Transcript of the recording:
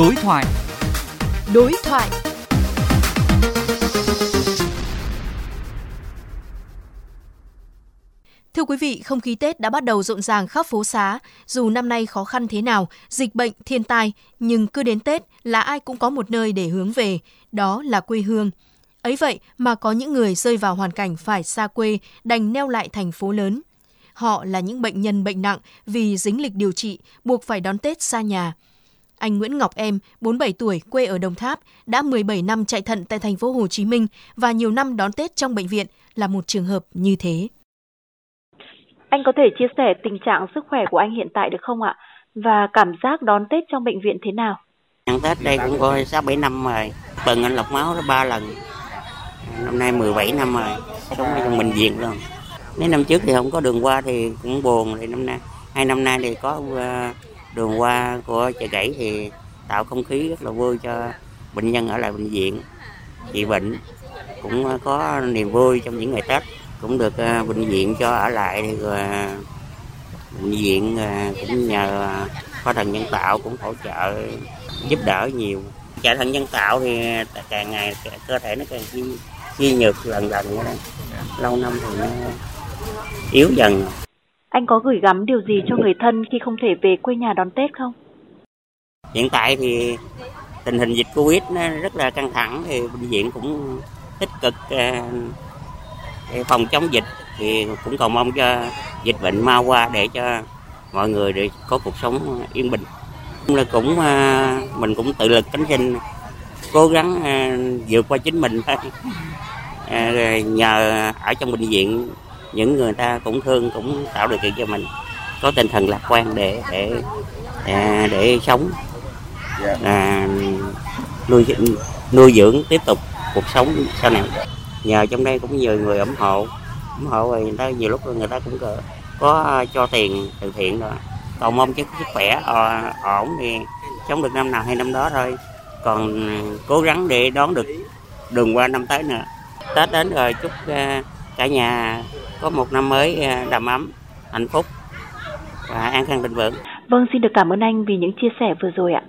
Đối thoại. Đối thoại. Thưa quý vị, không khí Tết đã bắt đầu rộn ràng khắp phố xá. Dù năm nay khó khăn thế nào, dịch bệnh, thiên tai, nhưng cứ đến Tết là ai cũng có một nơi để hướng về, đó là quê hương. Ấy vậy mà có những người rơi vào hoàn cảnh phải xa quê, đành neo lại thành phố lớn. Họ là những bệnh nhân bệnh nặng vì dính lịch điều trị, buộc phải đón Tết xa nhà. Anh Nguyễn Ngọc Em, 47 tuổi, quê ở Đồng Tháp, đã 17 năm chạy thận tại thành phố Hồ Chí Minh và nhiều năm đón Tết trong bệnh viện là một trường hợp như thế. Anh có thể chia sẻ tình trạng sức khỏe của anh hiện tại được không ạ? Và cảm giác đón Tết trong bệnh viện thế nào? Ăn Tết đây cũng có 6-7 năm rồi. Tuần anh lọc máu đó 3 lần. Năm nay 17 năm rồi. Sống trong bệnh viện luôn. Mấy năm trước thì không có đường qua thì cũng buồn. Thì năm nay, hai năm nay thì có ờ, đường qua của chợ gãy thì tạo không khí rất là vui cho bệnh nhân ở lại bệnh viện. Trị bệnh cũng có niềm vui trong những ngày Tết, cũng được à, bệnh viện cho ở lại rồi à, bệnh viện à, cũng nhờ khoa thần nhân tạo cũng hỗ trợ, giúp đỡ nhiều. Chạy thận nhân tạo thì càng ngày cơ thể nó càng suy nhược lần lần lâu năm thì nó yếu dần anh có gửi gắm điều gì cho người thân khi không thể về quê nhà đón Tết không? Hiện tại thì tình hình dịch Covid nó rất là căng thẳng thì bệnh viện cũng tích cực à, phòng chống dịch thì cũng cầu mong cho dịch bệnh mau qua để cho mọi người để có cuộc sống yên bình là cũng à, mình cũng tự lực cánh sinh, cố gắng à, vượt qua chính mình thôi nhờ ở trong bệnh viện những người ta cũng thương cũng tạo điều kiện cho mình có tinh thần lạc quan để để để, để sống. À, nuôi nuôi dưỡng tiếp tục cuộc sống sau này. Nhờ trong đây cũng nhiều người ủng hộ. Ủng hộ rồi người ta nhiều lúc người ta cũng có, có cho tiền từ thiện rồi. Còn mong cho sức khỏe ờ, ổn thì chống được năm nào hay năm đó thôi. Còn cố gắng để đón được đường qua năm tới nữa. Tết đến rồi chúc ờ, cả nhà có một năm mới à, đầm ấm, hạnh phúc và an khang thịnh vượng vâng xin được cảm ơn anh vì những chia sẻ vừa rồi ạ.